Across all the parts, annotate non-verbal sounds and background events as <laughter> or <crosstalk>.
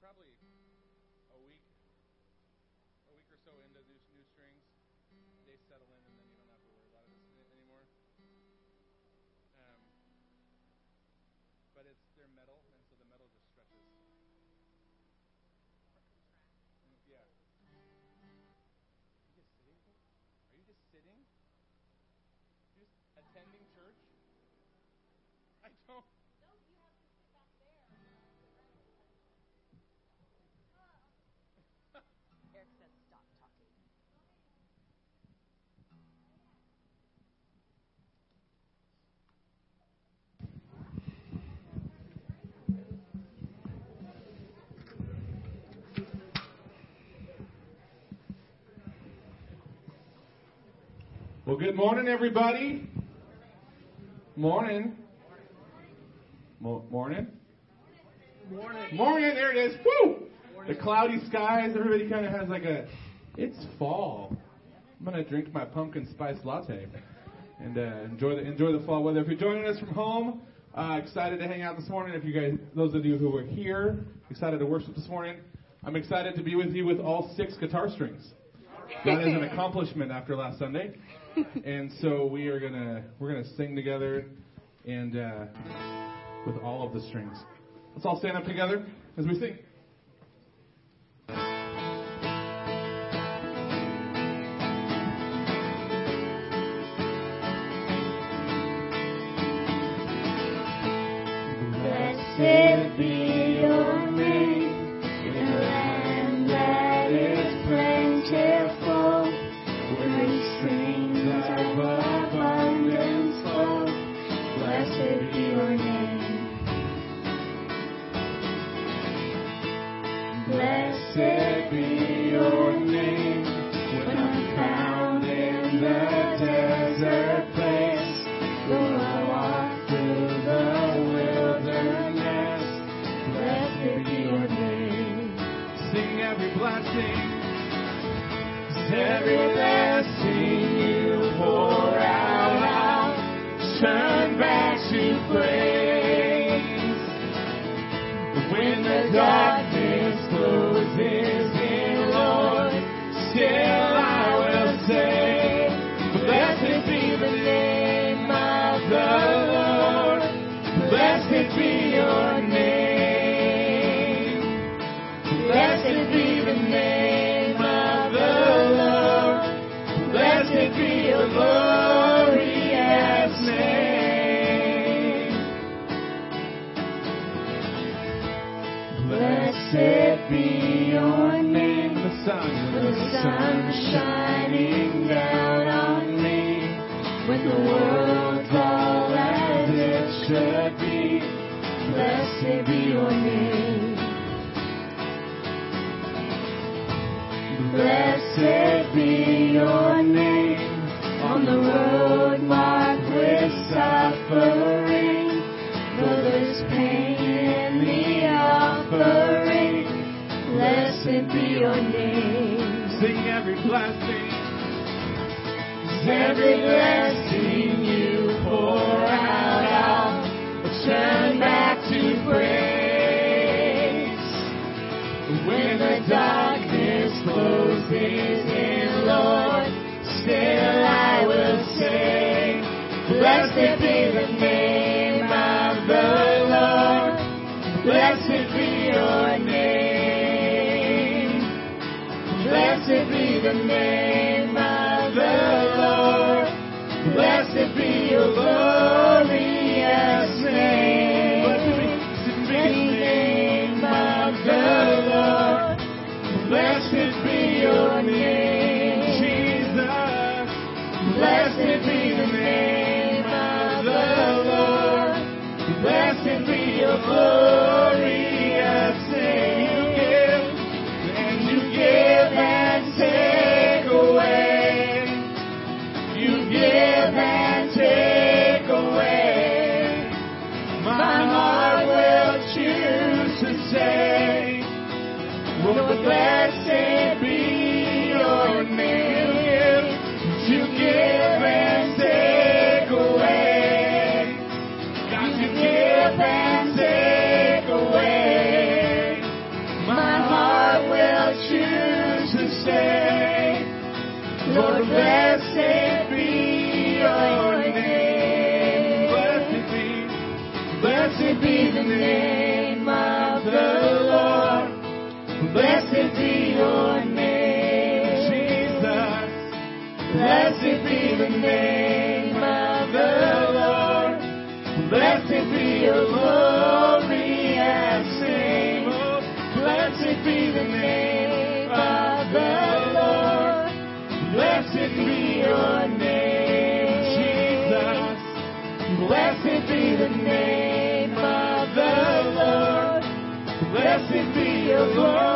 probably a week, a week or so into these new strings, they settle in, and then Well, good morning, everybody. Morning. Mo- morning. Morning. Morning. There it is. Woo! The cloudy skies. Everybody kind of has like a. It's fall. I'm gonna drink my pumpkin spice latte and uh, enjoy the enjoy the fall weather. If you're joining us from home, uh, excited to hang out this morning. If you guys, those of you who are here, excited to worship this morning. I'm excited to be with you with all six guitar strings. That is an <laughs> accomplishment after last Sunday, and so we are gonna we're gonna sing together and uh, with all of the strings. Let's all stand up together as we sing. Be your name on the road marked with suffering. Though there's pain in the offering, blessed be your name. Sing every blessing. Every blessing Be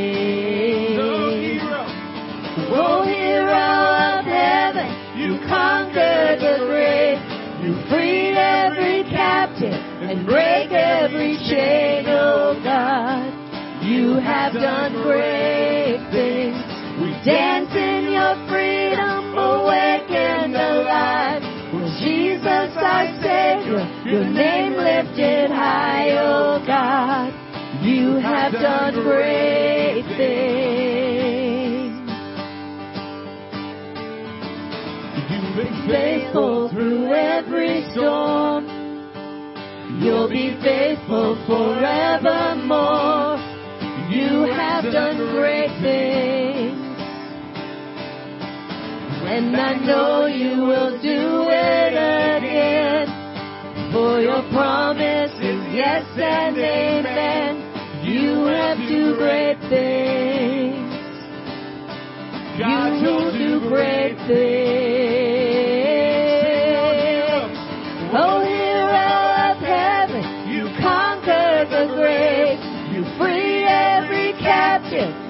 Done great things. We dance in your freedom, awake and alive. Jesus, our Savior, your name lifted high, oh God. You have done great things. You've been faithful through every storm. You'll be faithful forevermore. You have done great things. And I know you will do it again. For your promise is yes and amen. You have do great things. God, you will do great things.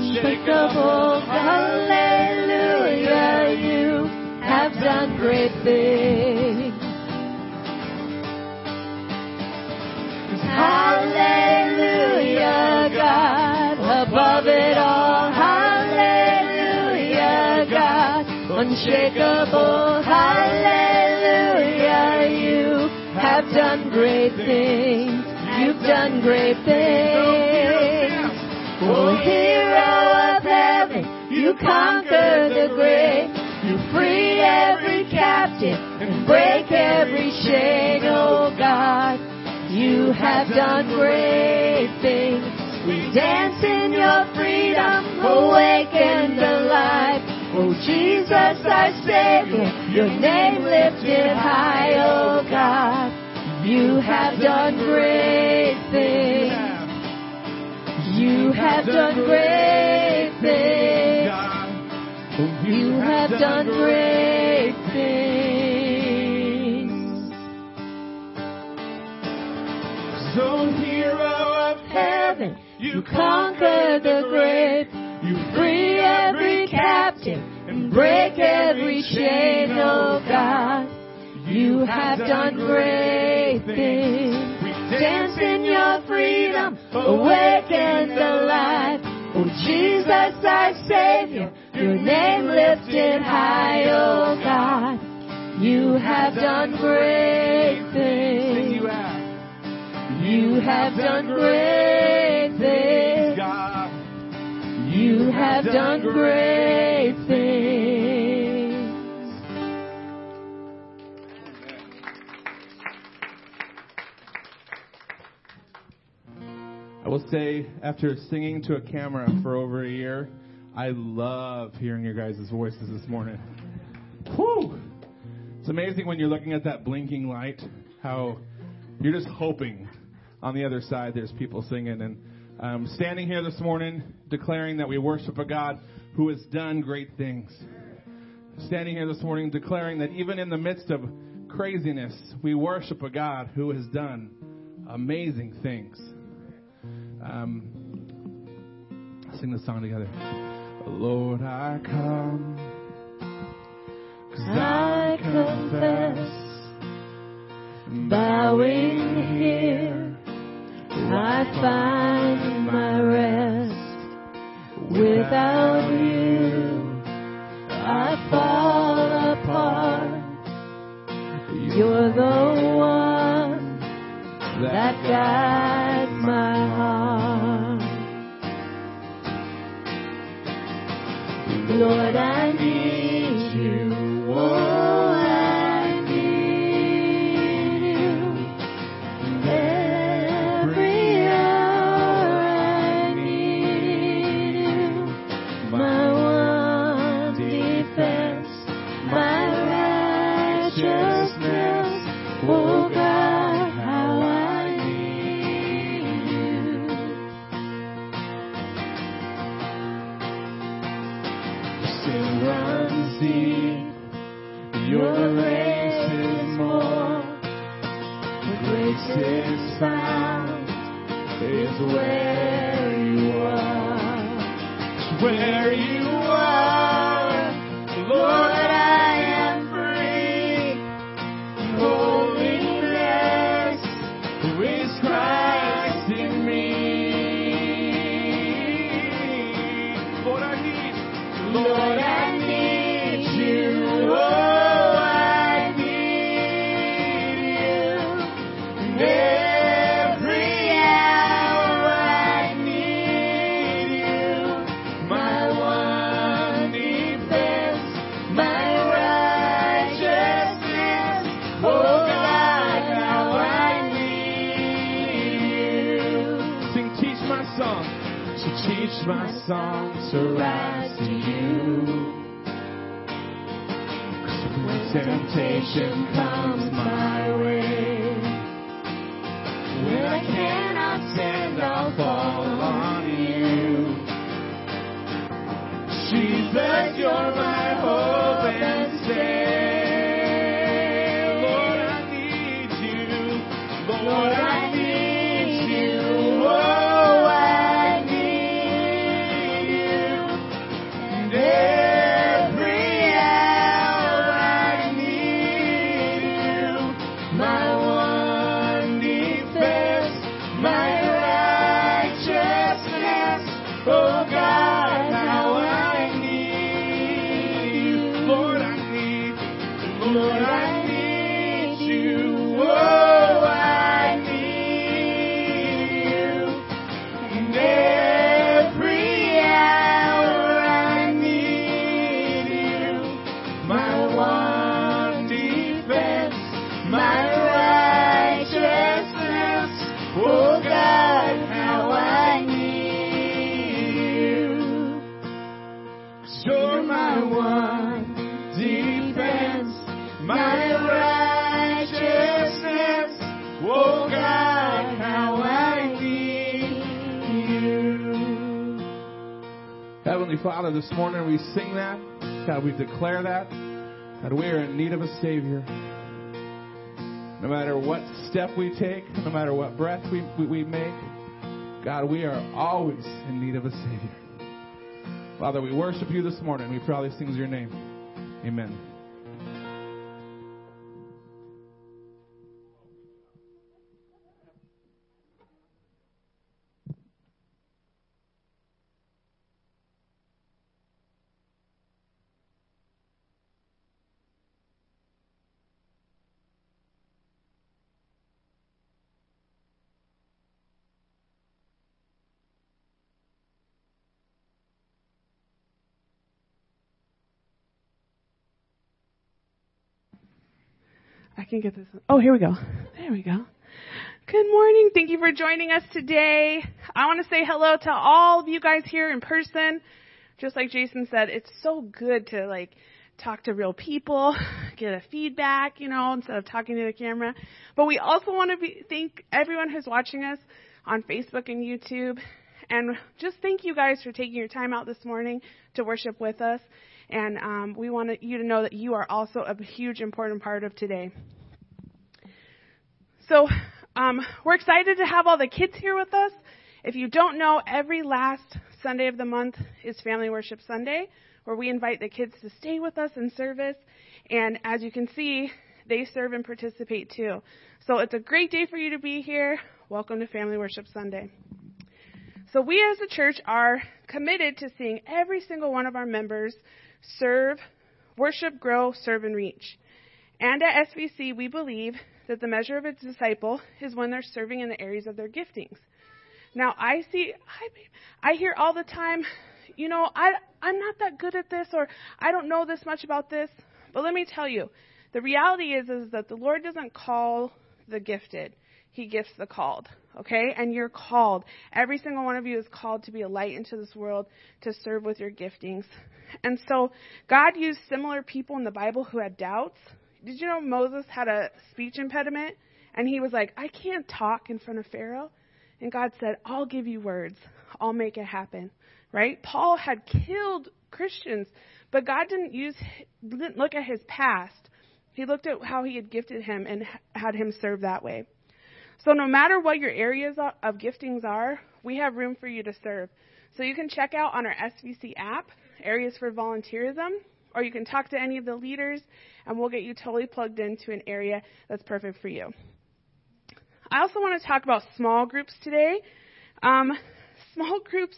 Unshakable, hallelujah, you have done great things. Hallelujah, God. Above it all, hallelujah, God. Unshakable, hallelujah, you have done great things. You've done great things. Oh, heaven, you conquer the grave. You free every captive and break every chain, oh God. You have done great things. We dance in your freedom, awaken the alive. Oh Jesus, our Savior, your name lifted high, oh God. You have done great things. You have done great things. You have done great things. So hero of Heaven, you conquered the grave. You free every captive and break every chain, oh God. You have done great things. We dance in your freedom, awaken the alive. Oh Jesus, our Savior, your name lifted high, oh God. You have done great things. You have. Done great things. You have done great things. I will say, after singing to a camera for over a year, I love hearing your guys' voices this morning. Whew! It's amazing when you're looking at that blinking light, how you're just hoping on the other side there's people singing. And um, standing here this morning, declaring that we worship a God who has done great things. Standing here this morning, declaring that even in the midst of craziness, we worship a God who has done amazing things. Um, sing the song together. Lord, I come. Cause I confess, bowing here, I find my rest. Without you, I fall apart. You're the one that guides Lord, I need you. Oh, I need you. Every hour I need you. My one defense, my righteousness. Oh God, Father, this morning we sing that. God, we declare that. God, we are in need of a Savior. No matter what step we take, no matter what breath we, we, we make, God, we are always in need of a Savior. Father, we worship you this morning. We things in your name. Amen. Can get this. Oh, here we go. There we go. Good morning. Thank you for joining us today. I want to say hello to all of you guys here in person. Just like Jason said, it's so good to like talk to real people, <laughs> get a feedback, you know, instead of talking to the camera. But we also want to be, thank everyone who's watching us on Facebook and YouTube. And just thank you guys for taking your time out this morning to worship with us. And um, we want you to know that you are also a huge, important part of today. So um, we're excited to have all the kids here with us. If you don't know, every last Sunday of the month is Family Worship Sunday, where we invite the kids to stay with us in service. And as you can see, they serve and participate too. So it's a great day for you to be here. Welcome to Family Worship Sunday. So we as a church are committed to seeing every single one of our members serve, worship, grow, serve, and reach. And at SVC, we believe that the measure of a disciple is when they're serving in the areas of their giftings. Now, I see, I, I hear all the time, you know, I, I'm not that good at this, or I don't know this much about this. But let me tell you, the reality is, is that the Lord doesn't call the gifted. He gifts the called. Okay? And you're called. Every single one of you is called to be a light into this world, to serve with your giftings. And so, God used similar people in the Bible who had doubts. Did you know Moses had a speech impediment? And he was like, I can't talk in front of Pharaoh. And God said, I'll give you words. I'll make it happen. Right? Paul had killed Christians, but God didn't use, didn't look at his past. He looked at how he had gifted him and had him serve that way. So no matter what your areas of giftings are, we have room for you to serve. So you can check out on our SVC app areas for volunteerism, or you can talk to any of the leaders, and we'll get you totally plugged into an area that's perfect for you. I also want to talk about small groups today. Um, <laughs> small groups,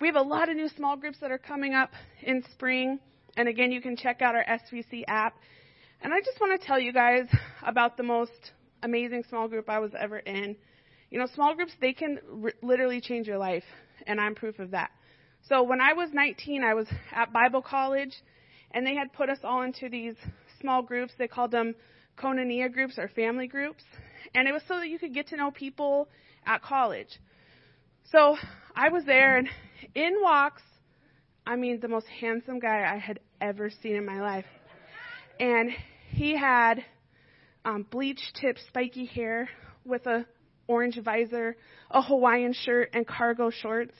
we have a lot of new small groups that are coming up in spring, and again, you can check out our SVC app. And I just want to tell you guys <laughs> about the most amazing small group I was ever in. You know, small groups, they can r- literally change your life, and I'm proof of that. So when I was 19, I was at Bible college, and they had put us all into these small groups. They called them Koinonia groups or family groups. And it was so that you could get to know people at college. So I was there, and in walks, I mean, the most handsome guy I had ever seen in my life. And he had um, bleach tipped spiky hair with a orange visor, a Hawaiian shirt, and cargo shorts.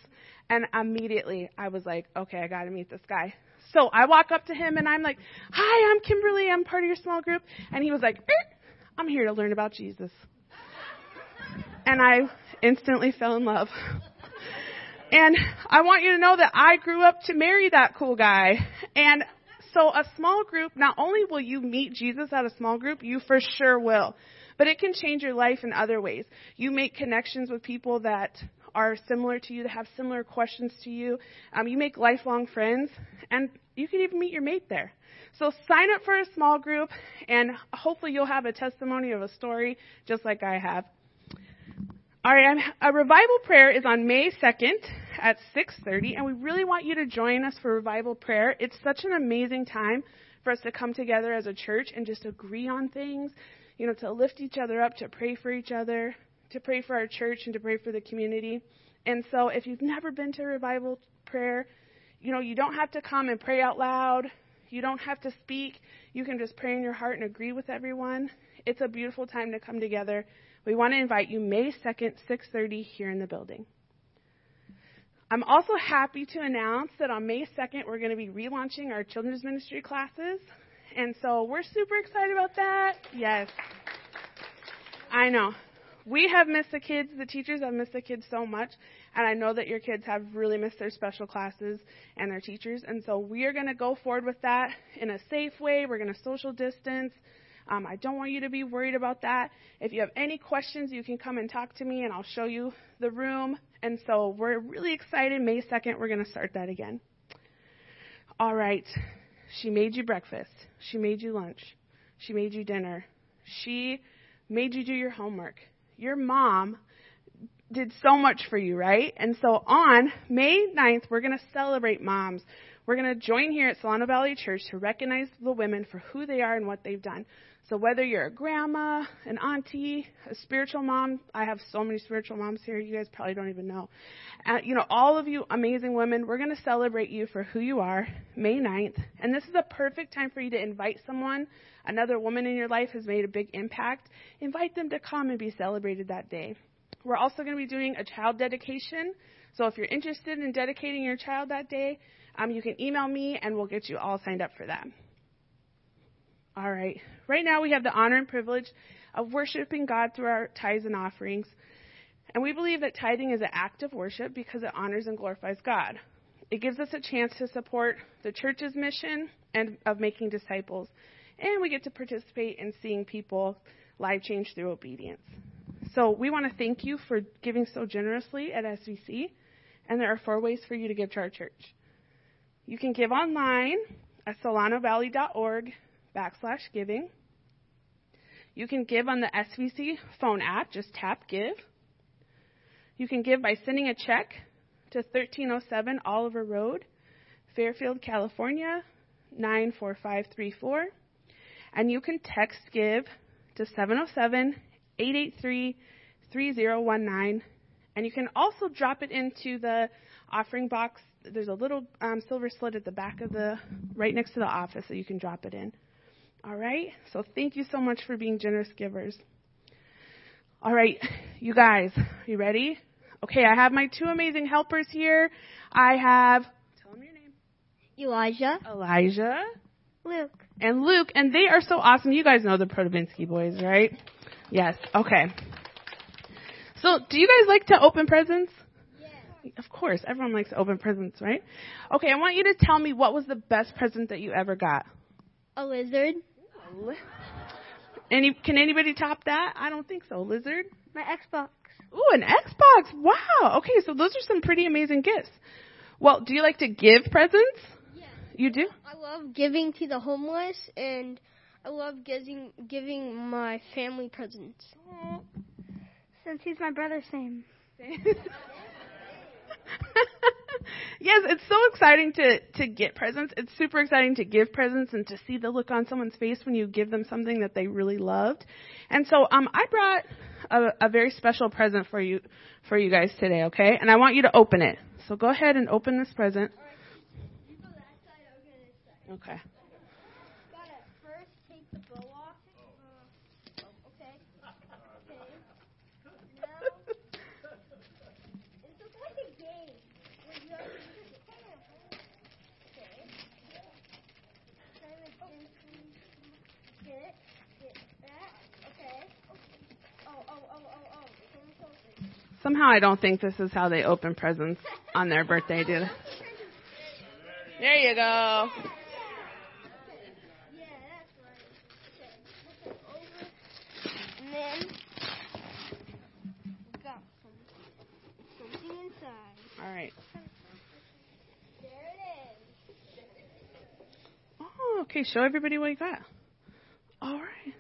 And immediately I was like, okay, I got to meet this guy. So I walk up to him and I'm like, hi, I'm Kimberly. I'm part of your small group. And he was like, er, I'm here to learn about Jesus. And I instantly fell in love. And I want you to know that I grew up to marry that cool guy. And so a small group, not only will you meet Jesus at a small group, you for sure will. But it can change your life in other ways. You make connections with people that are similar to you, that have similar questions to you. Um, you make lifelong friends, and you can even meet your mate there. So sign up for a small group, and hopefully you'll have a testimony of a story just like I have. All right, a revival prayer is on May 2nd at 6:30 and we really want you to join us for revival prayer. It's such an amazing time for us to come together as a church and just agree on things, you know, to lift each other up, to pray for each other, to pray for our church and to pray for the community. And so if you've never been to revival prayer, you know, you don't have to come and pray out loud. You don't have to speak. You can just pray in your heart and agree with everyone. It's a beautiful time to come together. We want to invite you May 2nd, 6:30 here in the building. I'm also happy to announce that on May 2nd, we're going to be relaunching our children's ministry classes. And so we're super excited about that. Yes. I know. We have missed the kids, the teachers have missed the kids so much, and I know that your kids have really missed their special classes and their teachers. And so we are going to go forward with that in a safe way. We're going to social distance. Um, I don't want you to be worried about that. If you have any questions, you can come and talk to me, and I'll show you the room. And so we're really excited. May 2nd, we're going to start that again. All right. She made you breakfast. She made you lunch. She made you dinner. She made you do your homework. Your mom did so much for you, right? And so on May 9th, we're going to celebrate moms. We're going to join here at Solano Valley Church to recognize the women for who they are and what they've done. So whether you're a grandma, an auntie, a spiritual mom, I have so many spiritual moms here. You guys probably don't even know. Uh, you know, all of you amazing women, we're going to celebrate you for who you are May 9th. And this is a perfect time for you to invite someone. Another woman in your life has made a big impact. Invite them to come and be celebrated that day. We're also going to be doing a child dedication. So if you're interested in dedicating your child that day, um, you can email me and we'll get you all signed up for that. All right. Right now we have the honor and privilege of worshiping God through our tithes and offerings. And we believe that tithing is an act of worship because it honors and glorifies God. It gives us a chance to support the church's mission and of making disciples. And we get to participate in seeing people life change through obedience. So we want to thank you for giving so generously at SVC. And there are four ways for you to give to our church. You can give online at solanovalley.org backslash giving. You can give on the SVC phone app, just tap give. You can give by sending a check to 1307 Oliver Road, Fairfield, California, 94534. And you can text give to 707 883 3019. And you can also drop it into the offering box. There's a little um, silver slit at the back of the, right next to the office that you can drop it in. All right? So thank you so much for being generous givers. All right, you guys, you ready? Okay, I have my two amazing helpers here. I have, tell them your name. Elijah, Elijah Luke. and Luke, and they are so awesome. You guys know the Protovinsky boys, right? Yes. Okay. So, do you guys like to open presents? Yes. Of course, everyone likes to open presents, right? Okay, I want you to tell me what was the best present that you ever got. A lizard. Any, can anybody top that? I don't think so. Lizard? My Xbox. Ooh, an Xbox. Wow. Okay, so those are some pretty amazing gifts. Well, do you like to give presents? Yeah. You do? I love giving to the homeless and I love giving giving my family presents. Since he's my brother's name. <laughs> yes, it's so exciting to to get presents. It's super exciting to give presents and to see the look on someone's face when you give them something that they really loved. And so, um, I brought a, a very special present for you for you guys today, okay? And I want you to open it. So go ahead and open this present. Okay. Gotta first take the bow off. Uh, okay. Okay. Now, it's just like a game where you have to use your hand. Okay. Try to gently get it. Get that. Okay. Oh, oh, oh, oh, oh. It's almost open. Somehow I don't think this is how they open presents on their birthday, do they? There you go. All right. There it is. Oh, okay. Show everybody what you got. All right.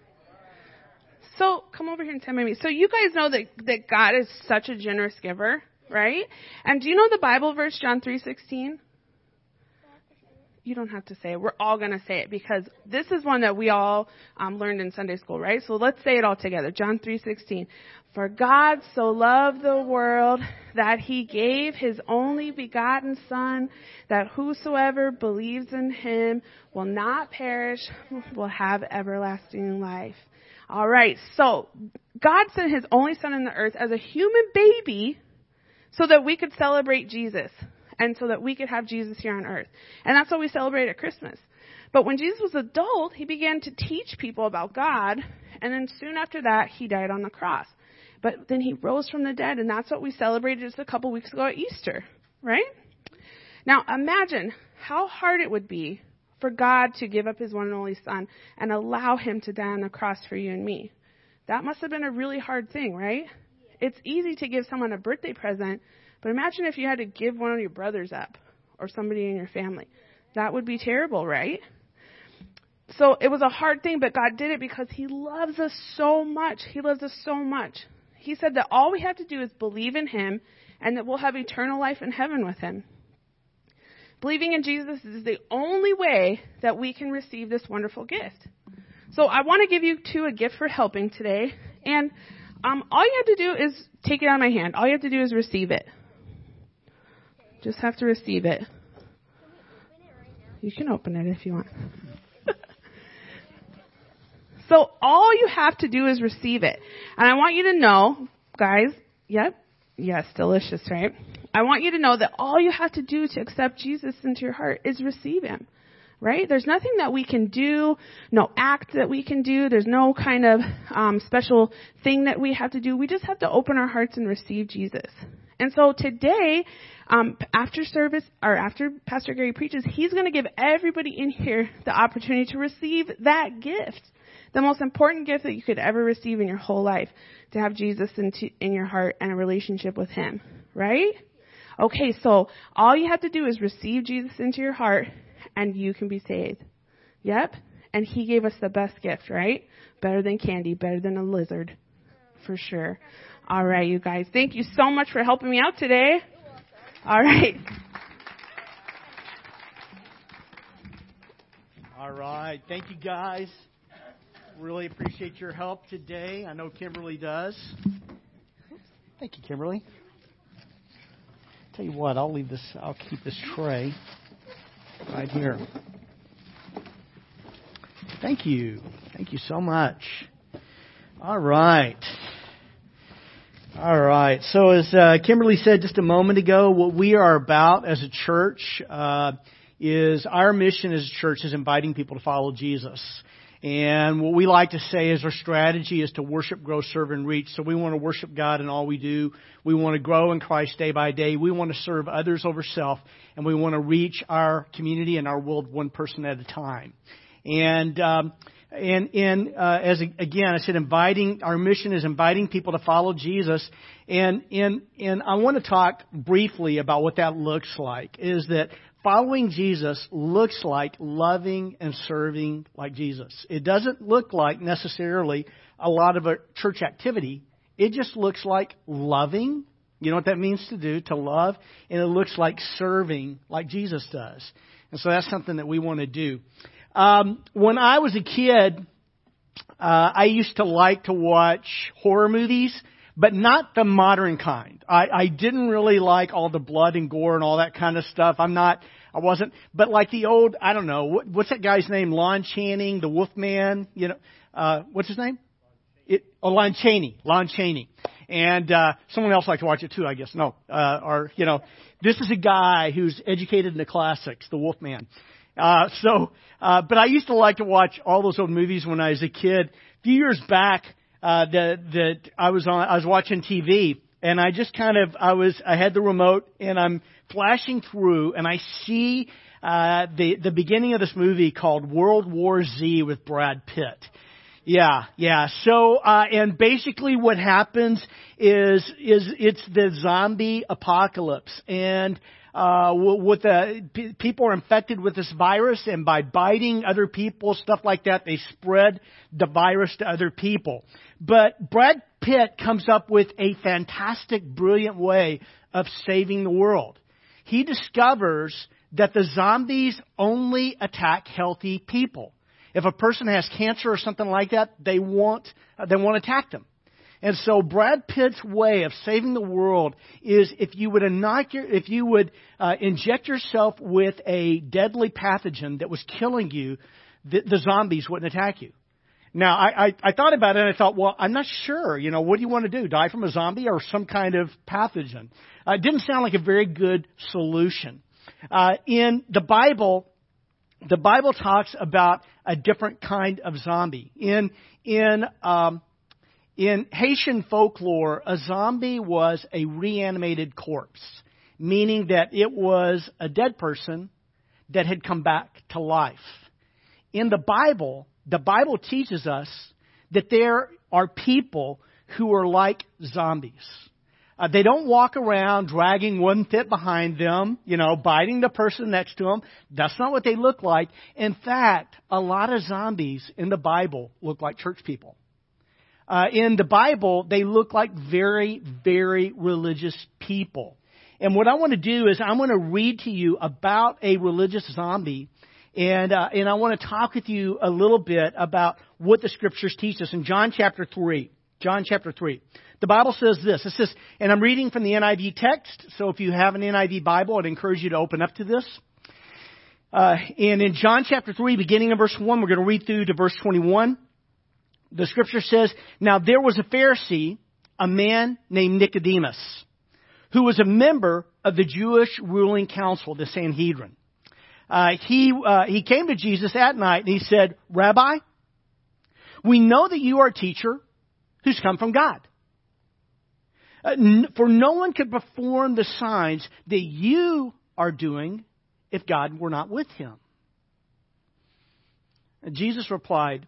So come over here and tell me. So you guys know that that God is such a generous giver, right? And do you know the Bible verse John three sixteen? You don't have to say it. We're all going to say it because this is one that we all um, learned in Sunday school, right? So let's say it all together. John 3:16. For God so loved the world that he gave his only begotten son that whosoever believes in him will not perish, will have everlasting life. All right. So God sent his only son in the earth as a human baby so that we could celebrate Jesus and so that we could have Jesus here on earth. And that's what we celebrate at Christmas. But when Jesus was adult, he began to teach people about God, and then soon after that, he died on the cross. But then he rose from the dead, and that's what we celebrated just a couple weeks ago at Easter, right? Now imagine how hard it would be for God to give up his one and only son and allow him to die on the cross for you and me. That must have been a really hard thing, right? It's easy to give someone a birthday present, but imagine if you had to give one of your brothers up or somebody in your family. That would be terrible, right? So it was a hard thing, but God did it because He loves us so much. He loves us so much. He said that all we have to do is believe in Him and that we'll have eternal life in heaven with Him. Believing in Jesus is the only way that we can receive this wonderful gift. So I want to give you two a gift for helping today. And um, all you have to do is take it out of my hand. All you have to do is receive it. Just have to receive it. You can open it if you want. <laughs> so all you have to do is receive it. And I want you to know, guys, yep, yes, delicious, right? I want you to know that all you have to do to accept Jesus into your heart is receive Him. Right? There's nothing that we can do, no act that we can do. There's no kind of um, special thing that we have to do. We just have to open our hearts and receive Jesus. And so today, um, after service or after Pastor Gary preaches, he's going to give everybody in here the opportunity to receive that gift, the most important gift that you could ever receive in your whole life, to have Jesus into, in your heart and a relationship with Him. Right? Okay, so all you have to do is receive Jesus into your heart and you can be saved. Yep. And he gave us the best gift, right? Better than candy, better than a lizard. For sure. All right, you guys. Thank you so much for helping me out today. All right. All right. Thank you, guys. Really appreciate your help today. I know Kimberly does. Thank you, Kimberly. Tell you what, I'll leave this. I'll keep this tray right here. Thank you. Thank you so much. All right. All right. So as uh, Kimberly said just a moment ago, what we are about as a church uh, is our mission as a church is inviting people to follow Jesus. And what we like to say is our strategy is to worship, grow, serve, and reach. So we want to worship God in all we do. We want to grow in Christ day by day. We want to serve others over self. And we want to reach our community and our world one person at a time. And, um, and, and uh, as again, I said, inviting our mission is inviting people to follow Jesus, and and and I want to talk briefly about what that looks like. Is that following Jesus looks like loving and serving like Jesus. It doesn't look like necessarily a lot of a church activity. It just looks like loving. You know what that means to do, to love, and it looks like serving like Jesus does. And so that's something that we want to do. Um, when I was a kid, uh, I used to like to watch horror movies, but not the modern kind. I, I didn't really like all the blood and gore and all that kind of stuff. I'm not, I wasn't, but like the old, I don't know, what, what's that guy's name? Lon Chaney, the Wolfman, you know, uh, what's his name? It, oh, Lon Chaney, Lon Chaney. And, uh, someone else liked to watch it too, I guess. No, uh, or, you know, this is a guy who's educated in the classics, the Wolfman. Uh, so, uh, but I used to like to watch all those old movies when I was a kid. A few years back, uh, that, that I was on, I was watching TV and I just kind of, I was, I had the remote and I'm flashing through and I see, uh, the, the beginning of this movie called World War Z with Brad Pitt. Yeah, yeah. So, uh, and basically what happens is, is it's the zombie apocalypse and, uh, with the p- people are infected with this virus, and by biting other people, stuff like that, they spread the virus to other people. But Brad Pitt comes up with a fantastic, brilliant way of saving the world. He discovers that the zombies only attack healthy people. If a person has cancer or something like that, they won't, they won't attack them. And so Brad Pitt's way of saving the world is if you would inoculate, if you would uh, inject yourself with a deadly pathogen that was killing you, the, the zombies wouldn't attack you. Now, I, I, I thought about it and I thought, well, I'm not sure. You know, what do you want to do? Die from a zombie or some kind of pathogen? Uh, it didn't sound like a very good solution. Uh, in the Bible, the Bible talks about a different kind of zombie. In in um, in Haitian folklore, a zombie was a reanimated corpse, meaning that it was a dead person that had come back to life. In the Bible, the Bible teaches us that there are people who are like zombies. Uh, they don't walk around dragging one foot behind them, you know, biting the person next to them. That's not what they look like. In fact, a lot of zombies in the Bible look like church people uh, in the Bible, they look like very, very religious people. And what I want to do is I want to read to you about a religious zombie And, uh, and I want to talk with you a little bit about what the scriptures teach us in John chapter 3. John chapter 3. The Bible says this. It says, and I'm reading from the NIV text, so if you have an NIV Bible, I'd encourage you to open up to this. Uh, and in John chapter 3, beginning in verse 1, we're going to read through to verse 21. The scripture says, Now there was a Pharisee, a man named Nicodemus, who was a member of the Jewish ruling council, the Sanhedrin. Uh, he, uh, he came to Jesus at night and he said, Rabbi, we know that you are a teacher who's come from God. Uh, n- for no one could perform the signs that you are doing if God were not with him. And Jesus replied,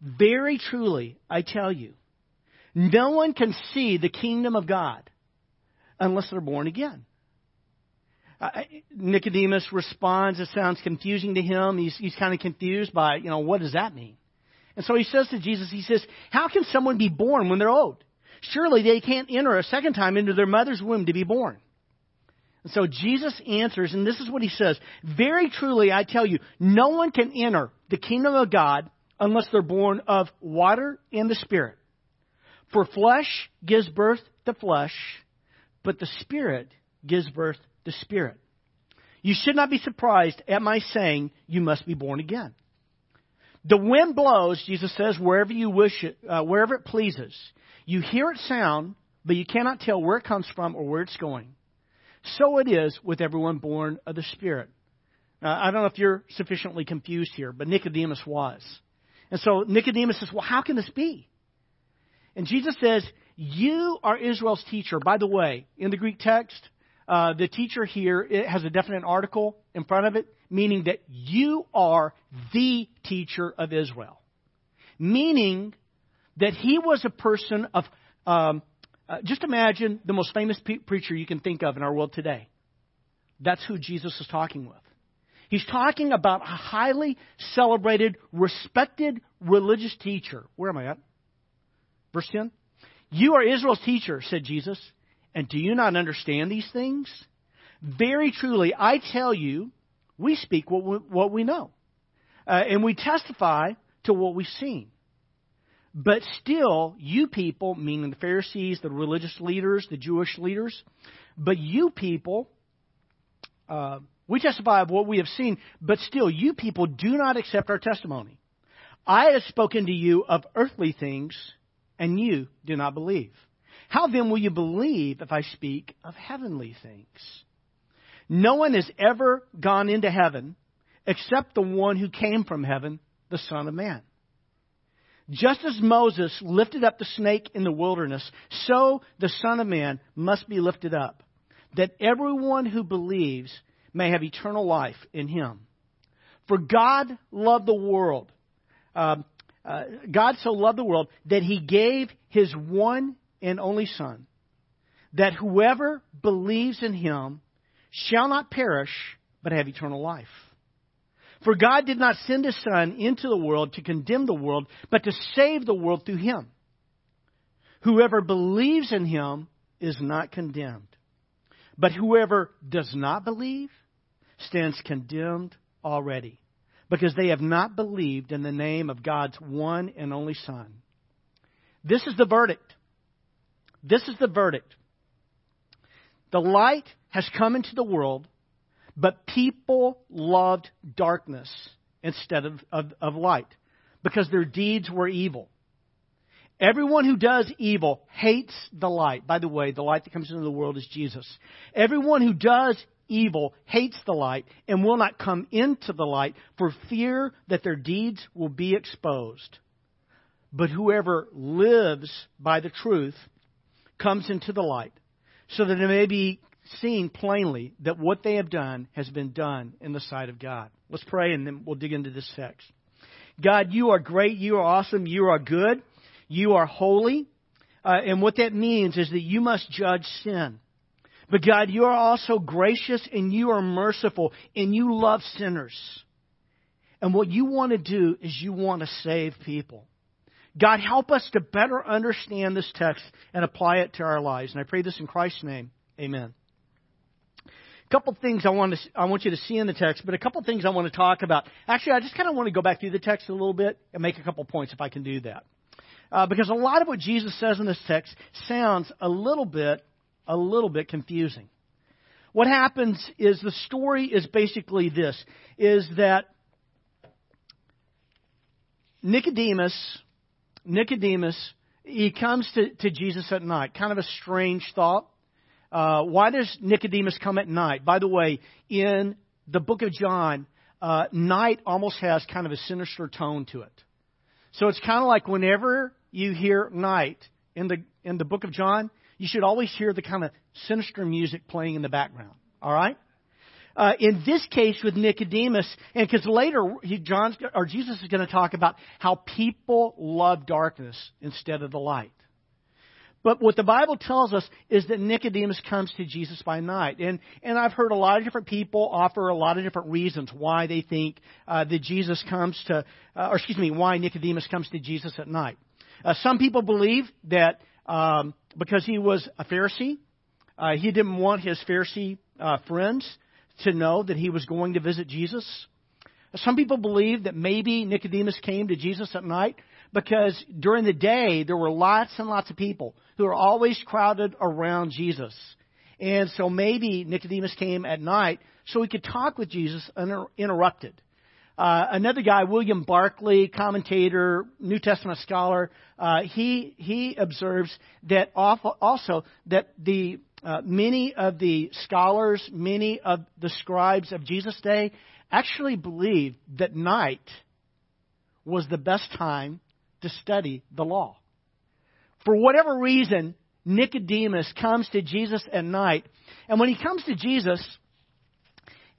Very truly, I tell you, no one can see the kingdom of God unless they're born again. Uh, Nicodemus responds. It sounds confusing to him. He's, he's kind of confused by, you know, what does that mean? And so he says to Jesus, he says, How can someone be born when they're old? Surely they can't enter a second time into their mother's womb to be born. And so Jesus answers, and this is what he says Very truly, I tell you, no one can enter the kingdom of God unless they're born of water and the Spirit. For flesh gives birth to flesh, but the Spirit gives birth to spirit. You should not be surprised at my saying, You must be born again. The wind blows, Jesus says, wherever you wish it, uh, wherever it pleases. You hear it sound, but you cannot tell where it comes from or where it's going. So it is with everyone born of the Spirit. Now, I don't know if you're sufficiently confused here, but Nicodemus was. And so Nicodemus says, Well, how can this be? And Jesus says, You are Israel's teacher. By the way, in the Greek text, uh, the teacher here it has a definite article in front of it, meaning that you are the teacher of Israel. Meaning that he was a person of, um, uh, just imagine the most famous pe- preacher you can think of in our world today. That's who Jesus is talking with. He's talking about a highly celebrated, respected religious teacher. Where am I at? Verse 10. You are Israel's teacher, said Jesus. And do you not understand these things? Very truly, I tell you, we speak what we, what we know. Uh, and we testify to what we've seen. But still, you people, meaning the Pharisees, the religious leaders, the Jewish leaders, but you people, uh, we testify of what we have seen, but still, you people do not accept our testimony. I have spoken to you of earthly things, and you do not believe. How then will you believe if I speak of heavenly things? No one has ever gone into heaven except the one who came from heaven, the Son of Man. Just as Moses lifted up the snake in the wilderness, so the Son of Man must be lifted up, that everyone who believes may have eternal life in him. For God loved the world. Uh, uh, God so loved the world that he gave his one and only Son, that whoever believes in him shall not perish, but have eternal life. For God did not send his Son into the world to condemn the world, but to save the world through him. Whoever believes in him is not condemned. But whoever does not believe stands condemned already, because they have not believed in the name of God's one and only Son. This is the verdict. This is the verdict. The light has come into the world, but people loved darkness instead of, of, of light because their deeds were evil. Everyone who does evil hates the light. By the way, the light that comes into the world is Jesus. Everyone who does evil hates the light and will not come into the light for fear that their deeds will be exposed. But whoever lives by the truth comes into the light so that it may be seen plainly that what they have done has been done in the sight of God. Let's pray and then we'll dig into this text. God, you are great. You are awesome. You are good. You are holy. Uh, and what that means is that you must judge sin. But God, you are also gracious and you are merciful and you love sinners. And what you want to do is you want to save people. God, help us to better understand this text and apply it to our lives. And I pray this in Christ's name. Amen. A couple things I want to I want you to see in the text, but a couple things I want to talk about. Actually, I just kind of want to go back through the text a little bit and make a couple points if I can do that. Uh, because a lot of what Jesus says in this text sounds a little bit a little bit confusing. What happens is the story is basically this is that Nicodemus Nicodemus he comes to, to Jesus at night. Kind of a strange thought. Uh, why does Nicodemus come at night? By the way, in the book of John, uh, night almost has kind of a sinister tone to it. So it's kind of like whenever you hear night in the in the book of John, you should always hear the kind of sinister music playing in the background. All right. Uh, in this case with Nicodemus, and because later he, John's or Jesus is going to talk about how people love darkness instead of the light. But what the Bible tells us is that Nicodemus comes to Jesus by night. And, and I've heard a lot of different people offer a lot of different reasons why they think uh, that Jesus comes to, uh, or excuse me, why Nicodemus comes to Jesus at night. Uh, some people believe that um, because he was a Pharisee, uh, he didn't want his Pharisee uh, friends to know that he was going to visit Jesus. Some people believe that maybe Nicodemus came to Jesus at night because during the day there were lots and lots of people who were always crowded around Jesus. And so maybe Nicodemus came at night so he could talk with Jesus uninterrupted. Uh, another guy, William Barclay, commentator, New Testament scholar, uh, he he observes that also that the uh, many of the scholars, many of the scribes of Jesus' day, actually believed that night was the best time to study the law. For whatever reason, Nicodemus comes to Jesus at night. And when he comes to Jesus,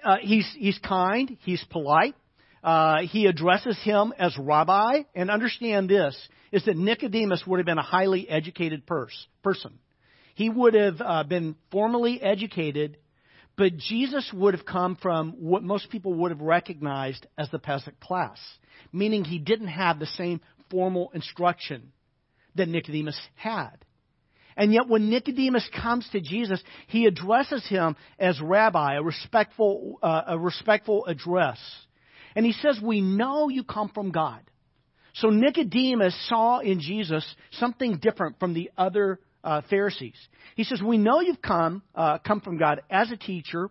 uh, he's, he's kind, he's polite. Uh, he addresses him as rabbi. And understand this, is that Nicodemus would have been a highly educated pers- person. He would have uh, been formally educated, but Jesus would have come from what most people would have recognized as the peasant class, meaning he didn't have the same formal instruction that Nicodemus had. And yet, when Nicodemus comes to Jesus, he addresses him as rabbi, a respectful, uh, a respectful address. And he says, We know you come from God. So Nicodemus saw in Jesus something different from the other uh, Pharisees. He says, We know you've come, uh, come from God as a teacher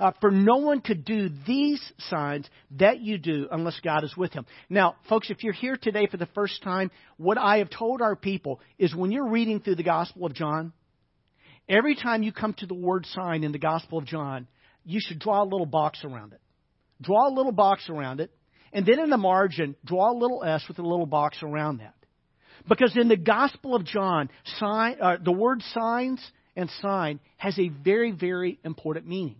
uh, for no one could do these signs that you do unless God is with him. Now, folks, if you're here today for the first time, what I have told our people is when you're reading through the Gospel of John, every time you come to the word sign in the Gospel of John, you should draw a little box around it. Draw a little box around it, and then in the margin, draw a little S with a little box around that. Because in the Gospel of John, sign, uh, the word signs and sign has a very, very important meaning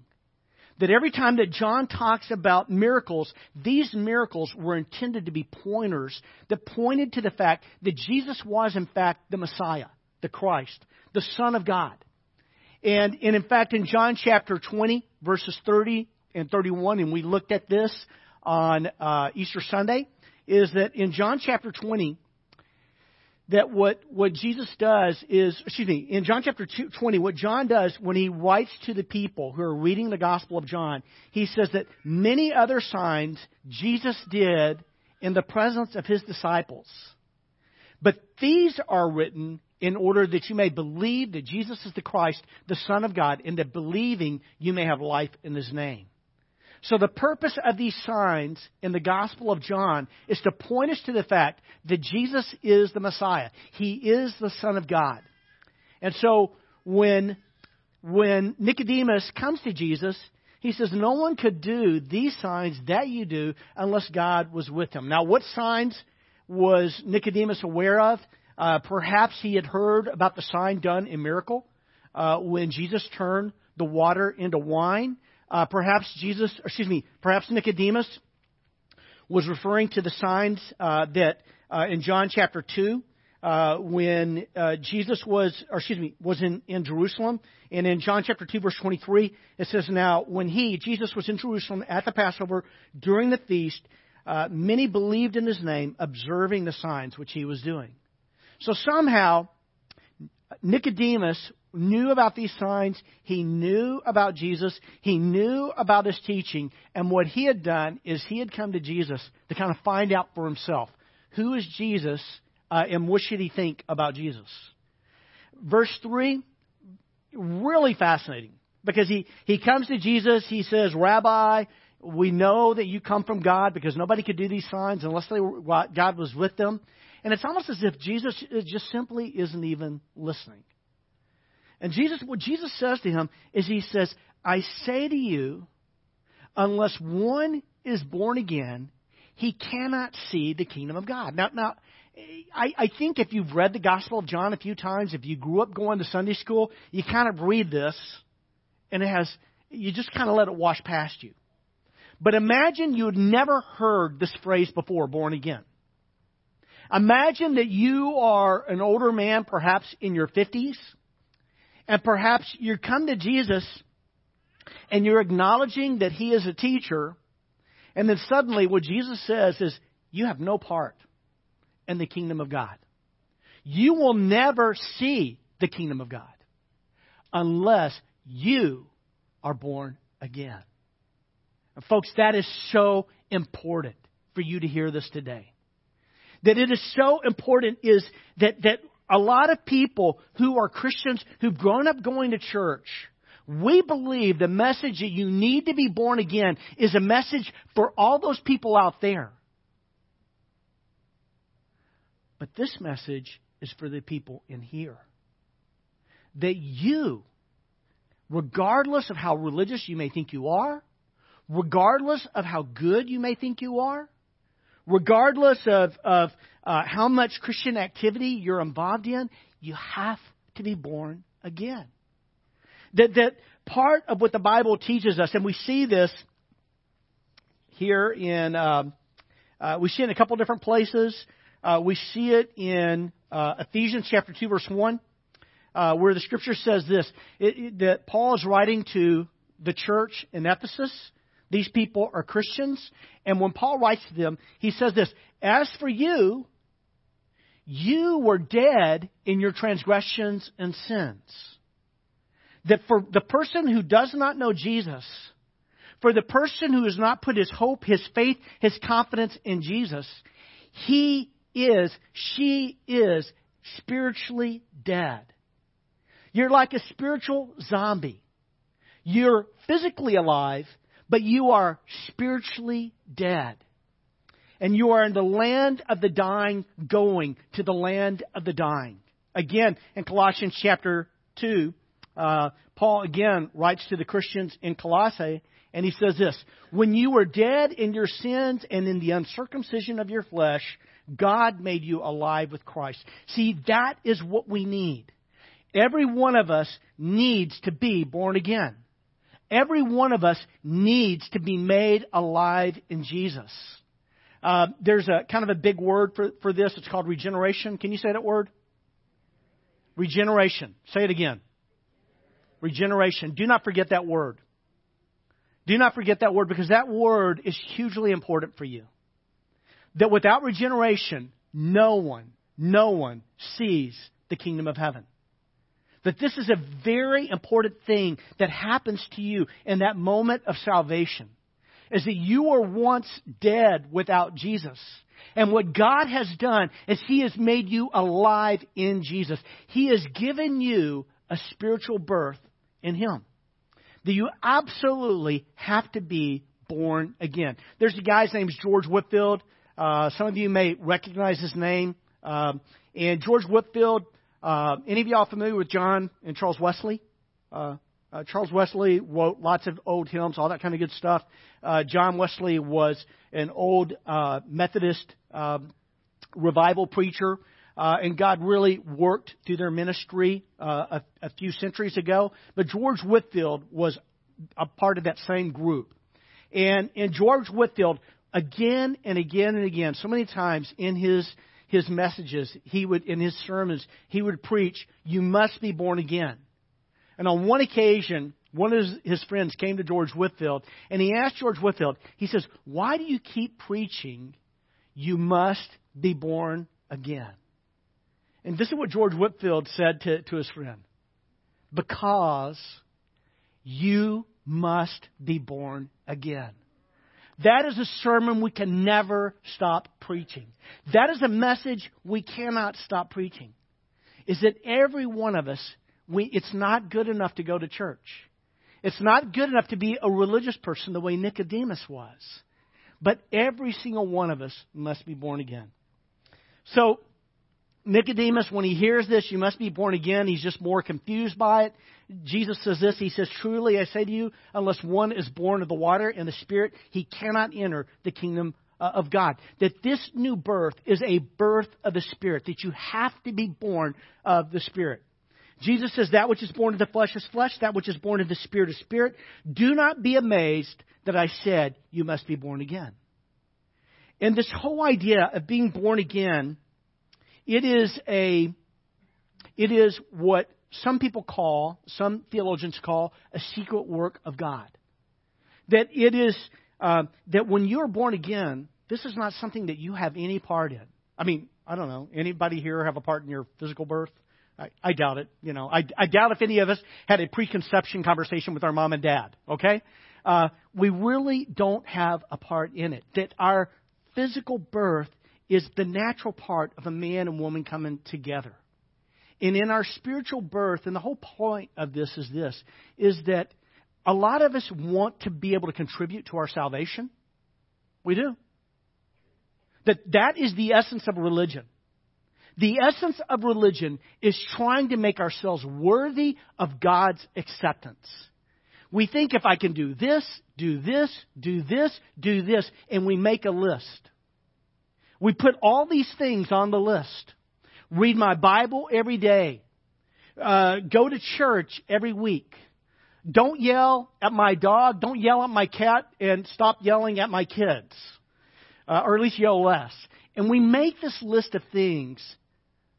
that every time that John talks about miracles, these miracles were intended to be pointers that pointed to the fact that Jesus was, in fact, the Messiah, the Christ, the Son of God. And, and in fact, in John chapter 20, verses 30 and 31, and we looked at this on uh, Easter Sunday, is that in John chapter 20, that what, what Jesus does is, excuse me, in John chapter 20, what John does when he writes to the people who are reading the Gospel of John, he says that many other signs Jesus did in the presence of his disciples. But these are written in order that you may believe that Jesus is the Christ, the Son of God, and that believing you may have life in his name. So the purpose of these signs in the Gospel of John is to point us to the fact that Jesus is the Messiah. He is the Son of God. And so when, when Nicodemus comes to Jesus, he says, No one could do these signs that you do unless God was with him. Now, what signs was Nicodemus aware of? Uh, perhaps he had heard about the sign done in miracle uh, when Jesus turned the water into wine. Uh, perhaps Jesus, excuse me, perhaps Nicodemus was referring to the signs uh, that uh, in John chapter 2, uh, when uh, Jesus was, or excuse me, was in, in Jerusalem. And in John chapter 2, verse 23, it says, Now, when he, Jesus, was in Jerusalem at the Passover during the feast, uh, many believed in his name, observing the signs which he was doing. So somehow, Nicodemus knew about these signs. He knew about Jesus. He knew about his teaching. And what he had done is he had come to Jesus to kind of find out for himself who is Jesus uh, and what should he think about Jesus. Verse 3, really fascinating because he, he comes to Jesus. He says, Rabbi, we know that you come from God because nobody could do these signs unless they were, God was with them. And it's almost as if Jesus just simply isn't even listening. And Jesus, what Jesus says to him is he says, I say to you, unless one is born again, he cannot see the kingdom of God. Now, now, I, I think if you've read the Gospel of John a few times, if you grew up going to Sunday school, you kind of read this, and it has, you just kind of let it wash past you. But imagine you had never heard this phrase before, born again. Imagine that you are an older man, perhaps in your 50s, and perhaps you come to Jesus and you're acknowledging that He is a teacher, and then suddenly what Jesus says is, You have no part in the kingdom of God. You will never see the kingdom of God unless you are born again. And folks, that is so important for you to hear this today that it is so important is that, that a lot of people who are Christians who've grown up going to church, we believe the message that you need to be born again is a message for all those people out there. But this message is for the people in here. That you, regardless of how religious you may think you are, regardless of how good you may think you are, regardless of, of uh, how much Christian activity you're involved in, you have to be born again. That, that part of what the Bible teaches us, and we see this here in, um, uh, we see it in a couple different places. Uh, we see it in uh, Ephesians chapter 2, verse 1, uh, where the scripture says this it, it, that Paul is writing to the church in Ephesus these people are Christians. And when Paul writes to them, he says this As for you, you were dead in your transgressions and sins. That for the person who does not know Jesus, for the person who has not put his hope, his faith, his confidence in Jesus, he is, she is spiritually dead. You're like a spiritual zombie. You're physically alive, but you are spiritually dead. And you are in the land of the dying, going to the land of the dying. Again, in Colossians chapter 2, uh, Paul again writes to the Christians in Colossae, and he says this When you were dead in your sins and in the uncircumcision of your flesh, God made you alive with Christ. See, that is what we need. Every one of us needs to be born again. Every one of us needs to be made alive in Jesus. Uh, there's a kind of a big word for, for this. It's called regeneration. Can you say that word? Regeneration. Say it again. Regeneration. Do not forget that word. Do not forget that word because that word is hugely important for you. That without regeneration, no one, no one sees the kingdom of heaven that this is a very important thing that happens to you in that moment of salvation. Is that you were once dead without Jesus. And what God has done is He has made you alive in Jesus. He has given you a spiritual birth in Him. That you absolutely have to be born again. There's a guy's name is George Whitefield. Uh, some of you may recognize his name. Um, and George Whitefield, uh, any of y'all familiar with John and Charles Wesley? Uh, uh, Charles Wesley wrote lots of old hymns, all that kind of good stuff. Uh, John Wesley was an old uh, Methodist um, revival preacher, uh, and God really worked through their ministry uh, a, a few centuries ago. But George Whitefield was a part of that same group. And, and George Whitefield, again and again and again, so many times in his his messages, he would, in his sermons, he would preach, You must be born again. And on one occasion, one of his, friends came to George Whitefield and he asked George Whitefield, he says, Why do you keep preaching, You must be born again? And this is what George Whitefield said to, to his friend because you must be born again. That is a sermon we can never stop preaching. That is a message we cannot stop preaching. Is that every one of us, we, it's not good enough to go to church. It's not good enough to be a religious person the way Nicodemus was. But every single one of us must be born again. So, Nicodemus, when he hears this, you must be born again, he's just more confused by it. Jesus says this He says, Truly I say to you, unless one is born of the water and the Spirit, he cannot enter the kingdom uh, of God. That this new birth is a birth of the Spirit, that you have to be born of the Spirit. Jesus says, That which is born of the flesh is flesh, that which is born of the Spirit is spirit. Do not be amazed that I said, You must be born again. And this whole idea of being born again, it is a it is what some people call, some theologians call, a secret work of God. That it is uh, that when you're born again, this is not something that you have any part in. I mean, I don't know. Anybody here have a part in your physical birth? I, I doubt it. You know, I, I doubt if any of us had a preconception conversation with our mom and dad. Okay, uh, we really don't have a part in it. That our physical birth is the natural part of a man and woman coming together. And in our spiritual birth, and the whole point of this is this, is that a lot of us want to be able to contribute to our salvation. We do. That that is the essence of religion. The essence of religion is trying to make ourselves worthy of God's acceptance. We think if I can do this, do this, do this, do this, and we make a list. We put all these things on the list. Read my Bible every day. Uh, go to church every week. Don't yell at my dog. Don't yell at my cat and stop yelling at my kids. Uh, or at least yell less. And we make this list of things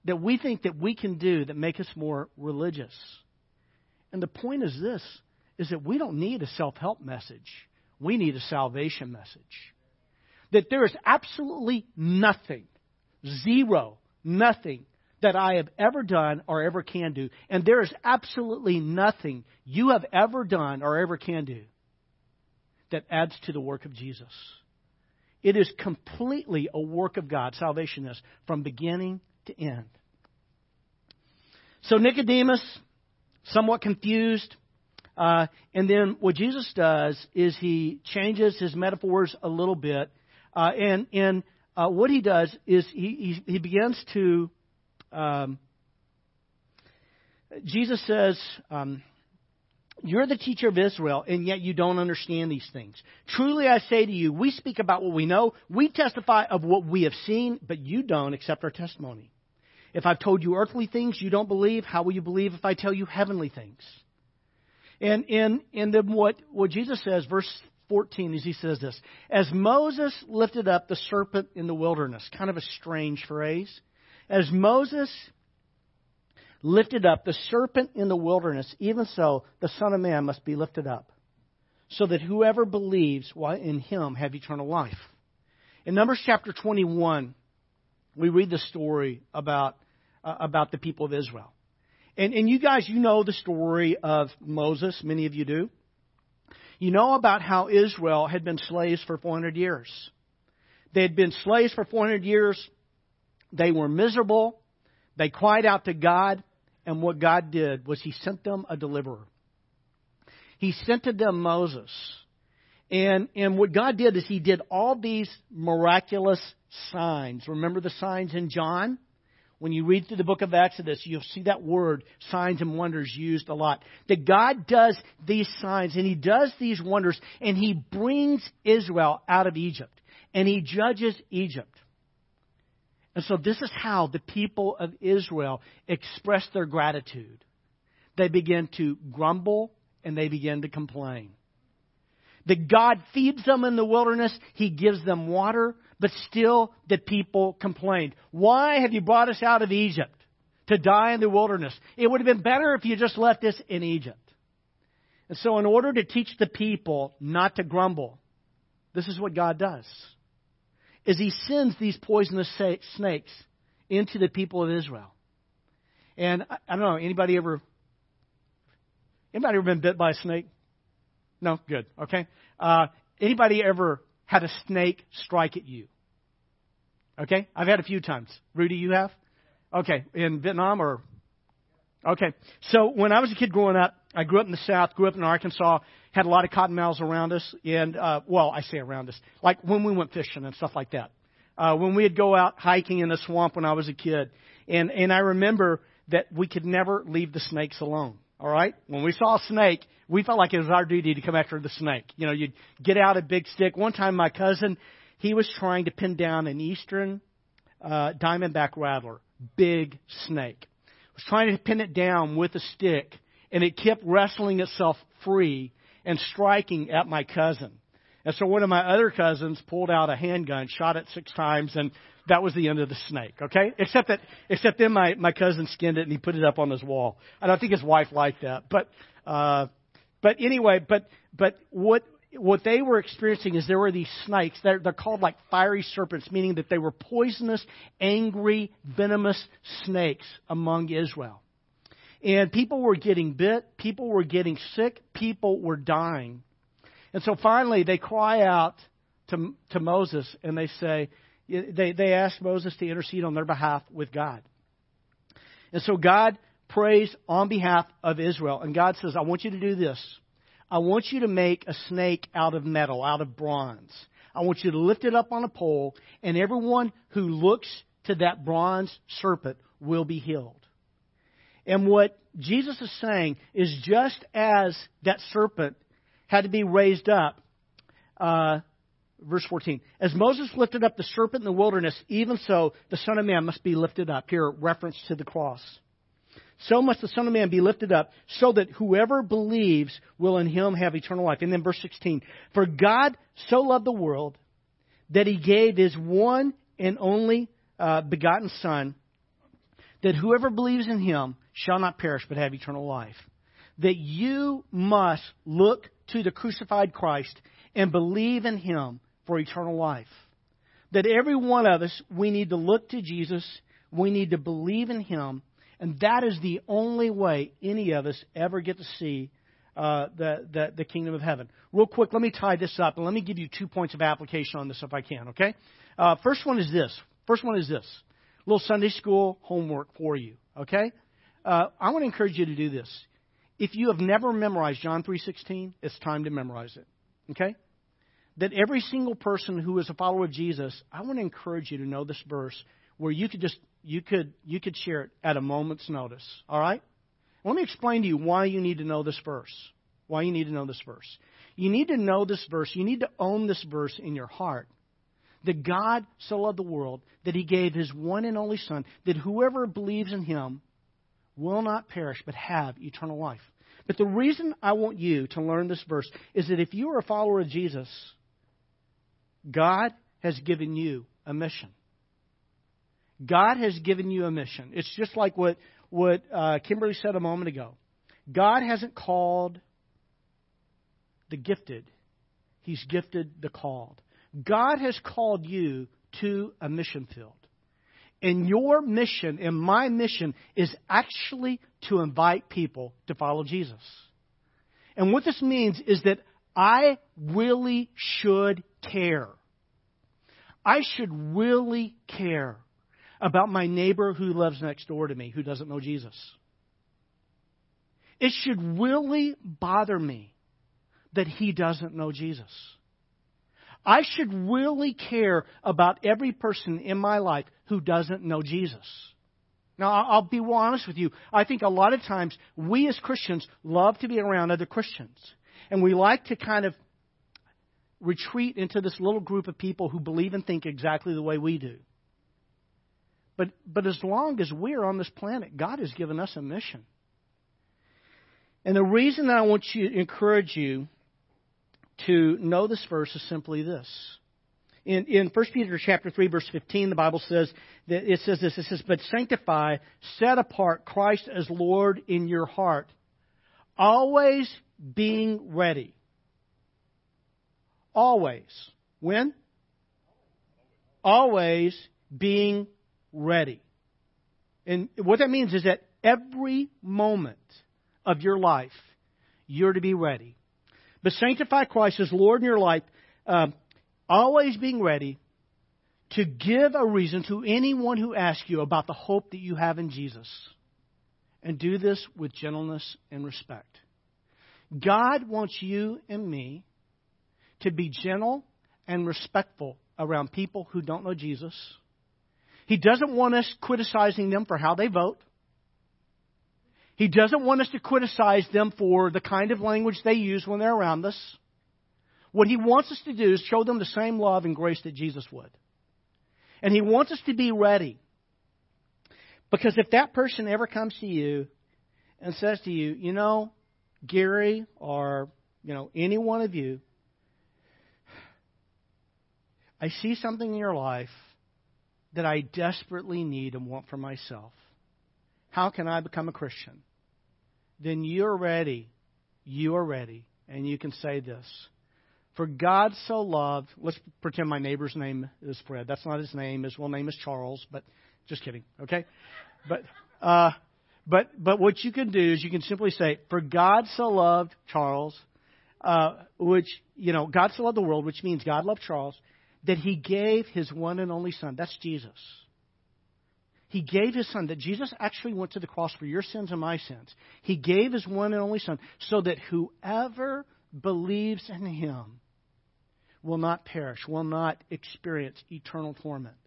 that we think that we can do that make us more religious. And the point is this is that we don't need a self-help message. We need a salvation message. That there is absolutely nothing, zero, nothing that I have ever done or ever can do. And there is absolutely nothing you have ever done or ever can do that adds to the work of Jesus. It is completely a work of God, salvation is, from beginning to end. So Nicodemus, somewhat confused, uh, and then what Jesus does is he changes his metaphors a little bit, uh, and and uh, what he does is he he, he begins to. Um, Jesus says, um, You're the teacher of Israel, and yet you don't understand these things. Truly I say to you, we speak about what we know, we testify of what we have seen, but you don't accept our testimony. If I've told you earthly things you don't believe, how will you believe if I tell you heavenly things? And in and then what, what Jesus says, verse 14, is he says this As Moses lifted up the serpent in the wilderness, kind of a strange phrase. As Moses lifted up the serpent in the wilderness, even so the Son of Man must be lifted up, so that whoever believes in him have eternal life. In Numbers chapter 21, we read the story about, uh, about the people of Israel. And, and you guys, you know the story of Moses, many of you do. You know about how Israel had been slaves for 400 years. They had been slaves for 400 years. They were miserable. They cried out to God. And what God did was He sent them a deliverer. He sent to them Moses. And, and what God did is He did all these miraculous signs. Remember the signs in John? When you read through the book of Exodus, you'll see that word, signs and wonders, used a lot. That God does these signs and He does these wonders and He brings Israel out of Egypt and He judges Egypt. And so this is how the people of Israel express their gratitude. They begin to grumble and they begin to complain. That God feeds them in the wilderness, He gives them water, but still the people complained. Why have you brought us out of Egypt to die in the wilderness? It would have been better if you just left us in Egypt. And so, in order to teach the people not to grumble, this is what God does. Is he sends these poisonous snakes into the people of Israel. And I, I don't know, anybody ever Anybody ever been bit by a snake? No, good. Okay. Uh, anybody ever had a snake strike at you? Okay, I've had a few times. Rudy, you have? Okay, in Vietnam or? Okay, so when I was a kid growing up, I grew up in the South, grew up in Arkansas, had a lot of cottonmouths around us, and uh, well, I say around us, like when we went fishing and stuff like that. Uh, when we'd go out hiking in the swamp when I was a kid, and and I remember that we could never leave the snakes alone. All right, when we saw a snake, we felt like it was our duty to come after the snake. You know, you'd get out a big stick. One time, my cousin, he was trying to pin down an eastern uh, diamondback rattler, big snake. Was trying to pin it down with a stick, and it kept wrestling itself free and striking at my cousin. And so one of my other cousins pulled out a handgun, shot it six times, and that was the end of the snake. Okay, except that, except then my my cousin skinned it and he put it up on his wall. And I think his wife liked that, but uh, but anyway, but but what what they were experiencing is there were these snakes. They're, they're called like fiery serpents, meaning that they were poisonous, angry, venomous snakes among Israel. And people were getting bit, people were getting sick, people were dying. And so finally they cry out to, to Moses and they say, they, they ask Moses to intercede on their behalf with God. And so God prays on behalf of Israel. And God says, I want you to do this. I want you to make a snake out of metal, out of bronze. I want you to lift it up on a pole, and everyone who looks to that bronze serpent will be healed. And what Jesus is saying is just as that serpent had to be raised up, uh, verse 14, as Moses lifted up the serpent in the wilderness, even so the Son of Man must be lifted up. Here, reference to the cross so must the Son of Man be lifted up, so that whoever believes will in him have eternal life. And then verse 16. For God so loved the world that he gave his one and only uh, begotten Son, that whoever believes in him shall not perish but have eternal life. That you must look to the crucified Christ and believe in him for eternal life. That every one of us, we need to look to Jesus, we need to believe in him, and that is the only way any of us ever get to see uh, the, the, the kingdom of heaven. Real quick, let me tie this up and let me give you two points of application on this if I can, okay? Uh, first one is this. First one is this. A little Sunday school homework for you, okay? Uh, I want to encourage you to do this. If you have never memorized John 3.16, it's time to memorize it, okay? That every single person who is a follower of Jesus, I want to encourage you to know this verse where you could just you could you could share it at a moment's notice. All right? Let me explain to you why you need to know this verse. Why you need to know this verse. You need to know this verse. You need to own this verse in your heart. That God so loved the world that he gave his one and only Son, that whoever believes in him will not perish but have eternal life. But the reason I want you to learn this verse is that if you are a follower of Jesus, God has given you a mission. God has given you a mission. It's just like what, what uh, Kimberly said a moment ago. God hasn't called the gifted, He's gifted the called. God has called you to a mission field. And your mission and my mission is actually to invite people to follow Jesus. And what this means is that I really should care. I should really care about my neighbor who lives next door to me who doesn't know Jesus. It should really bother me that he doesn't know Jesus. I should really care about every person in my life who doesn't know Jesus. Now, I'll be honest with you. I think a lot of times we as Christians love to be around other Christians. And we like to kind of retreat into this little group of people who believe and think exactly the way we do. But, but as long as we're on this planet, God has given us a mission. And the reason that I want to encourage you to know this verse is simply this. In, in 1 Peter chapter 3, verse 15, the Bible says that it says this, it says, But sanctify, set apart Christ as Lord in your heart, always being ready. Always. When? Always being ready. And what that means is that every moment of your life, you're to be ready. But sanctify Christ as Lord in your life, um, always being ready to give a reason to anyone who asks you about the hope that you have in Jesus. And do this with gentleness and respect. God wants you and me to be gentle and respectful around people who don't know Jesus. He doesn't want us criticizing them for how they vote. He doesn't want us to criticize them for the kind of language they use when they're around us. What he wants us to do is show them the same love and grace that Jesus would. And he wants us to be ready. Because if that person ever comes to you and says to you, you know, Gary or, you know, any one of you, I see something in your life that I desperately need and want for myself. How can I become a Christian? Then you're ready. You are ready. And you can say this For God so loved, let's pretend my neighbor's name is Fred. That's not his name. His real name is Charles, but just kidding, okay? But, uh, but, but what you can do is you can simply say, For God so loved Charles, uh, which, you know, God so loved the world, which means God loved Charles, that he gave his one and only son. That's Jesus. He gave his son, that Jesus actually went to the cross for your sins and my sins. He gave his one and only son so that whoever believes in him will not perish, will not experience eternal torment,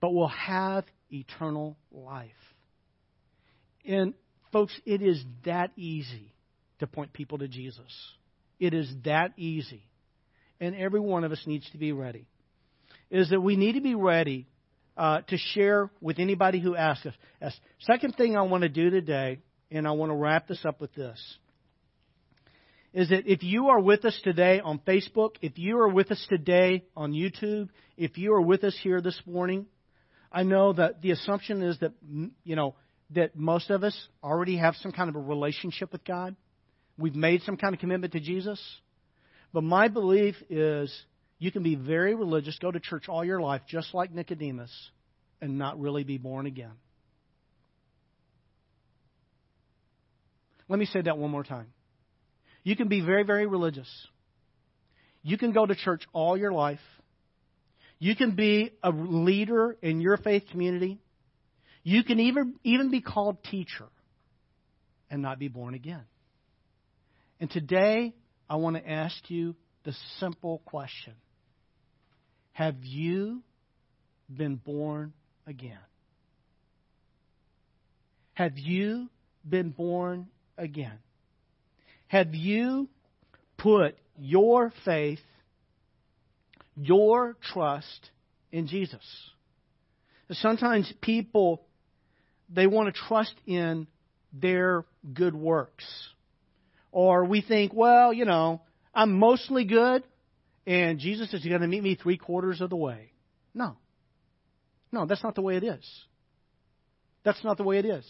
but will have eternal life. And, folks, it is that easy to point people to Jesus. It is that easy and every one of us needs to be ready, is that we need to be ready uh, to share with anybody who asks us. Second thing I want to do today, and I want to wrap this up with this, is that if you are with us today on Facebook, if you are with us today on YouTube, if you are with us here this morning, I know that the assumption is that you know that most of us already have some kind of a relationship with God. We've made some kind of commitment to Jesus. But my belief is you can be very religious, go to church all your life, just like Nicodemus, and not really be born again. Let me say that one more time. You can be very, very religious. You can go to church all your life. You can be a leader in your faith community. You can even, even be called teacher and not be born again. And today, I want to ask you the simple question Have you been born again? Have you been born again? Have you put your faith, your trust in Jesus? Sometimes people, they want to trust in their good works or we think, well, you know, I'm mostly good and Jesus is going to meet me three quarters of the way. No. No, that's not the way it is. That's not the way it is.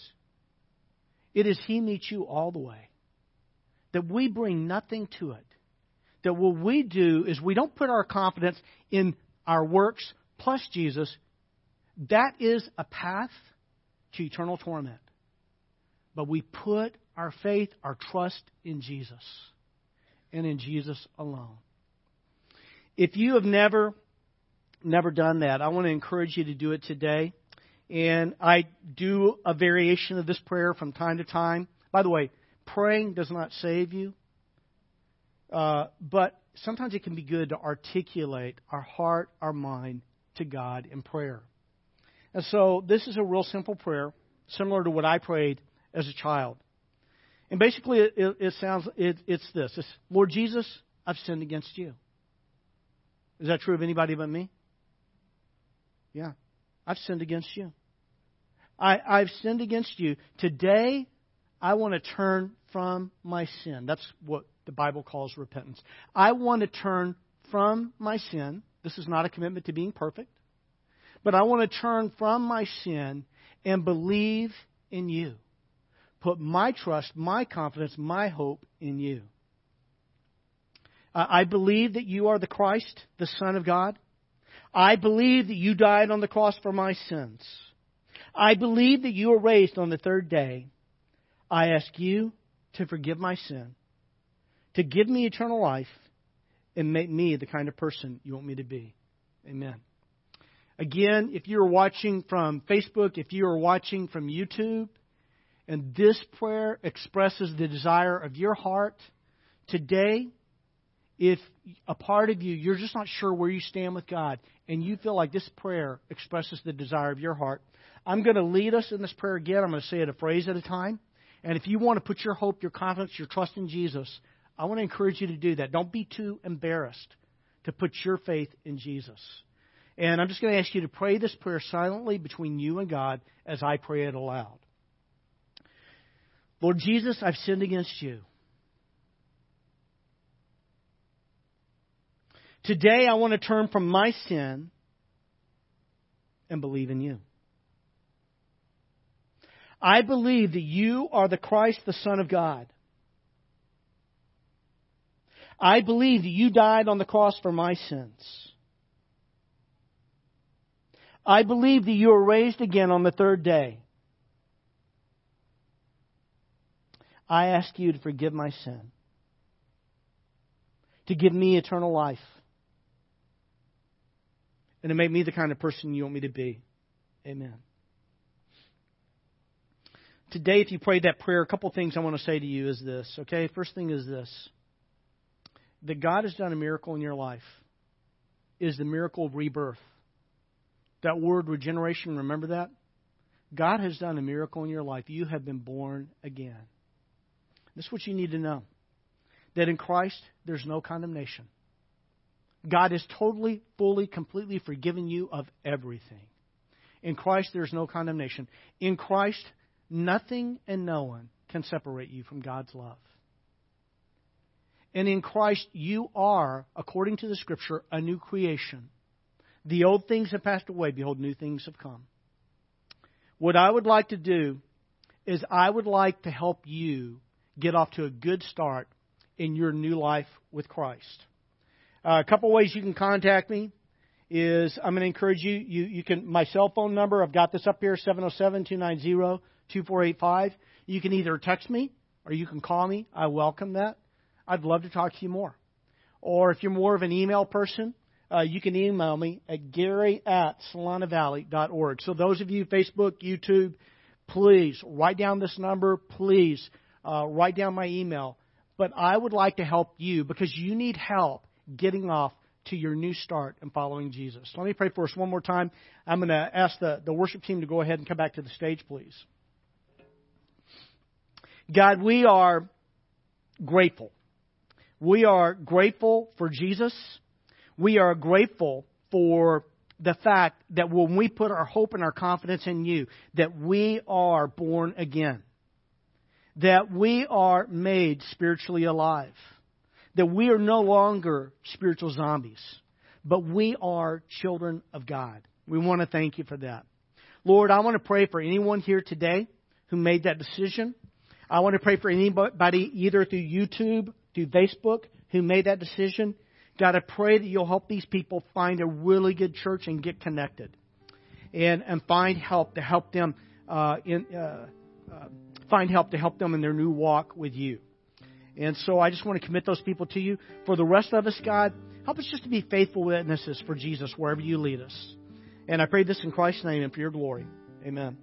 It is He meets you all the way. That we bring nothing to it. That what we do is we don't put our confidence in our works plus Jesus. That is a path to eternal torment. But we put our faith, our trust in Jesus and in Jesus alone. If you have never never done that, I want to encourage you to do it today. And I do a variation of this prayer from time to time. By the way, praying does not save you, uh, but sometimes it can be good to articulate our heart, our mind to God in prayer. And so this is a real simple prayer, similar to what I prayed as a child. And basically, it, it, sounds it, it's this: it's, Lord Jesus, I've sinned against you. Is that true of anybody but me? Yeah, I've sinned against you. I, I've sinned against you. Today, I want to turn from my sin. That's what the Bible calls repentance. I want to turn from my sin. This is not a commitment to being perfect. But I want to turn from my sin and believe in you put my trust, my confidence, my hope in you. Uh, I believe that you are the Christ, the Son of God. I believe that you died on the cross for my sins. I believe that you were raised on the third day. I ask you to forgive my sin, to give me eternal life, and make me the kind of person you want me to be. Amen. Again, if you are watching from Facebook, if you are watching from YouTube, and this prayer expresses the desire of your heart, today, if a part of you, you're just not sure where you stand with God, and you feel like this prayer expresses the desire of your heart, I'm going to lead us in this prayer again. I'm going to say it a phrase at a time. And if you want to put your hope, your confidence, your trust in Jesus, I want to encourage you to do that. Don't be too embarrassed to put your faith in Jesus. And I'm just going to ask you to pray this prayer silently between you and God as I pray it aloud. Lord Jesus, I've sinned against you. Today I want to turn from my sin and believe in you. I believe that you are the Christ, the Son of God. I believe that you died on the cross for my sins. I believe that you were raised again on the third day. I ask you to forgive my sin, to give me eternal life, and to make me the kind of person you want me to be. Amen. Today, if you prayed that prayer, a couple things I want to say to you is this, okay? First thing is this that God has done a miracle in your life is the miracle of rebirth. That word regeneration, remember that? God has done a miracle in your life. You have been born again. This is what you need to know that in Christ, there's no condemnation. God has totally, fully, completely forgiven you of everything. In Christ, there's no condemnation. In Christ, nothing and no one can separate you from God's love. And in Christ, you are, according to the Scripture, a new creation. The old things have passed away. Behold, new things have come. What I would like to do is I would like to help you get off to a good start in your new life with Christ. Uh, a couple ways you can contact me is I'm going to encourage you, you, you can, my cell phone number, I've got this up here, 707-290-2485. You can either text me or you can call me. I welcome that. I'd love to talk to you more. Or if you're more of an email person, uh, you can email me at gary at solanovalley.org. So those of you, Facebook, YouTube, please write down this number. Please uh, write down my email. But I would like to help you because you need help getting off to your new start and following Jesus. Let me pray for us one more time. I'm going to ask the, the worship team to go ahead and come back to the stage, please. God, we are grateful. We are grateful for Jesus. We are grateful for the fact that when we put our hope and our confidence in you, that we are born again. That we are made spiritually alive. That we are no longer spiritual zombies, but we are children of God. We want to thank you for that. Lord, I want to pray for anyone here today who made that decision. I want to pray for anybody either through YouTube, through Facebook, who made that decision. God, I pray that you'll help these people find a really good church and get connected, and and find help to help them uh, in uh, uh, find help to help them in their new walk with you. And so I just want to commit those people to you. For the rest of us, God, help us just to be faithful witnesses for Jesus wherever you lead us. And I pray this in Christ's name and for your glory. Amen.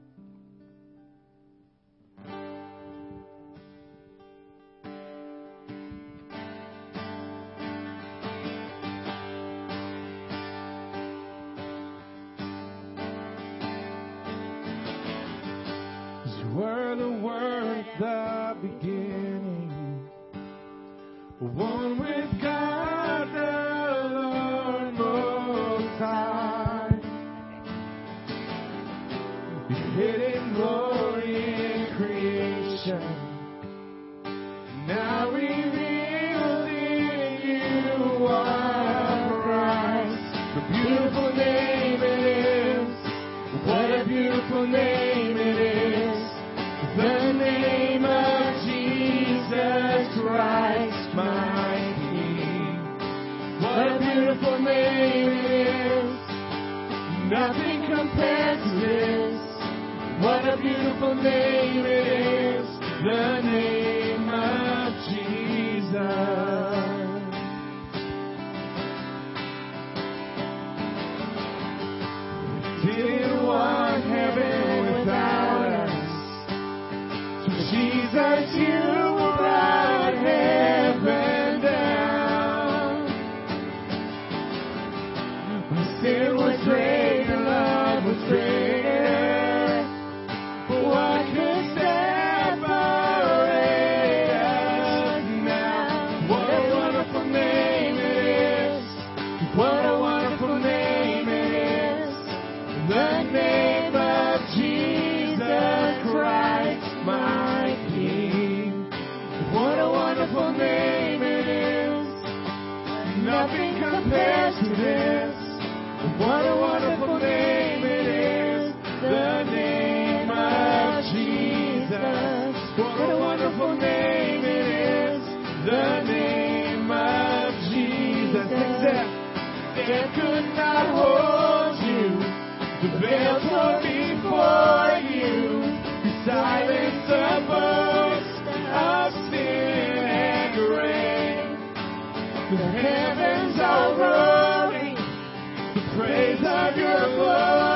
Could not hold you. The veil tore before you. You silenced the boast of sin and grave. The heavens are roaring the praise of your glory.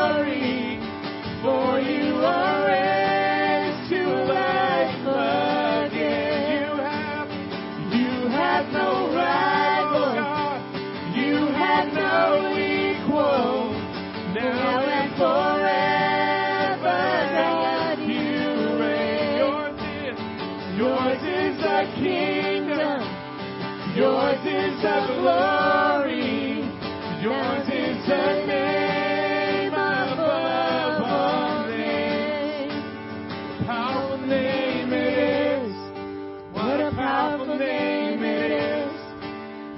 Yours is the name above all names. Powerful name it is. What a powerful name it is.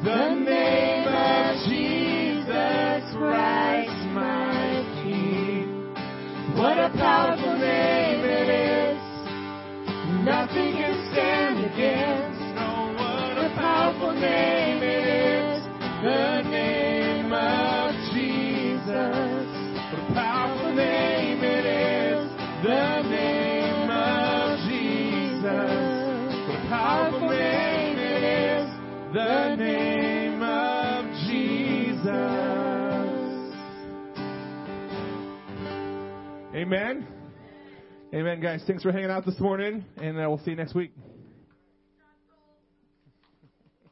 The name of Jesus Christ, my King. What a powerful name it is. Nothing can stand against. No, what a powerful name. The name of Jesus. What a powerful name it is. The name of Jesus. What a powerful name it is. The name of Jesus. Amen. Amen, guys. Thanks for hanging out this morning, and uh, we'll see you next week.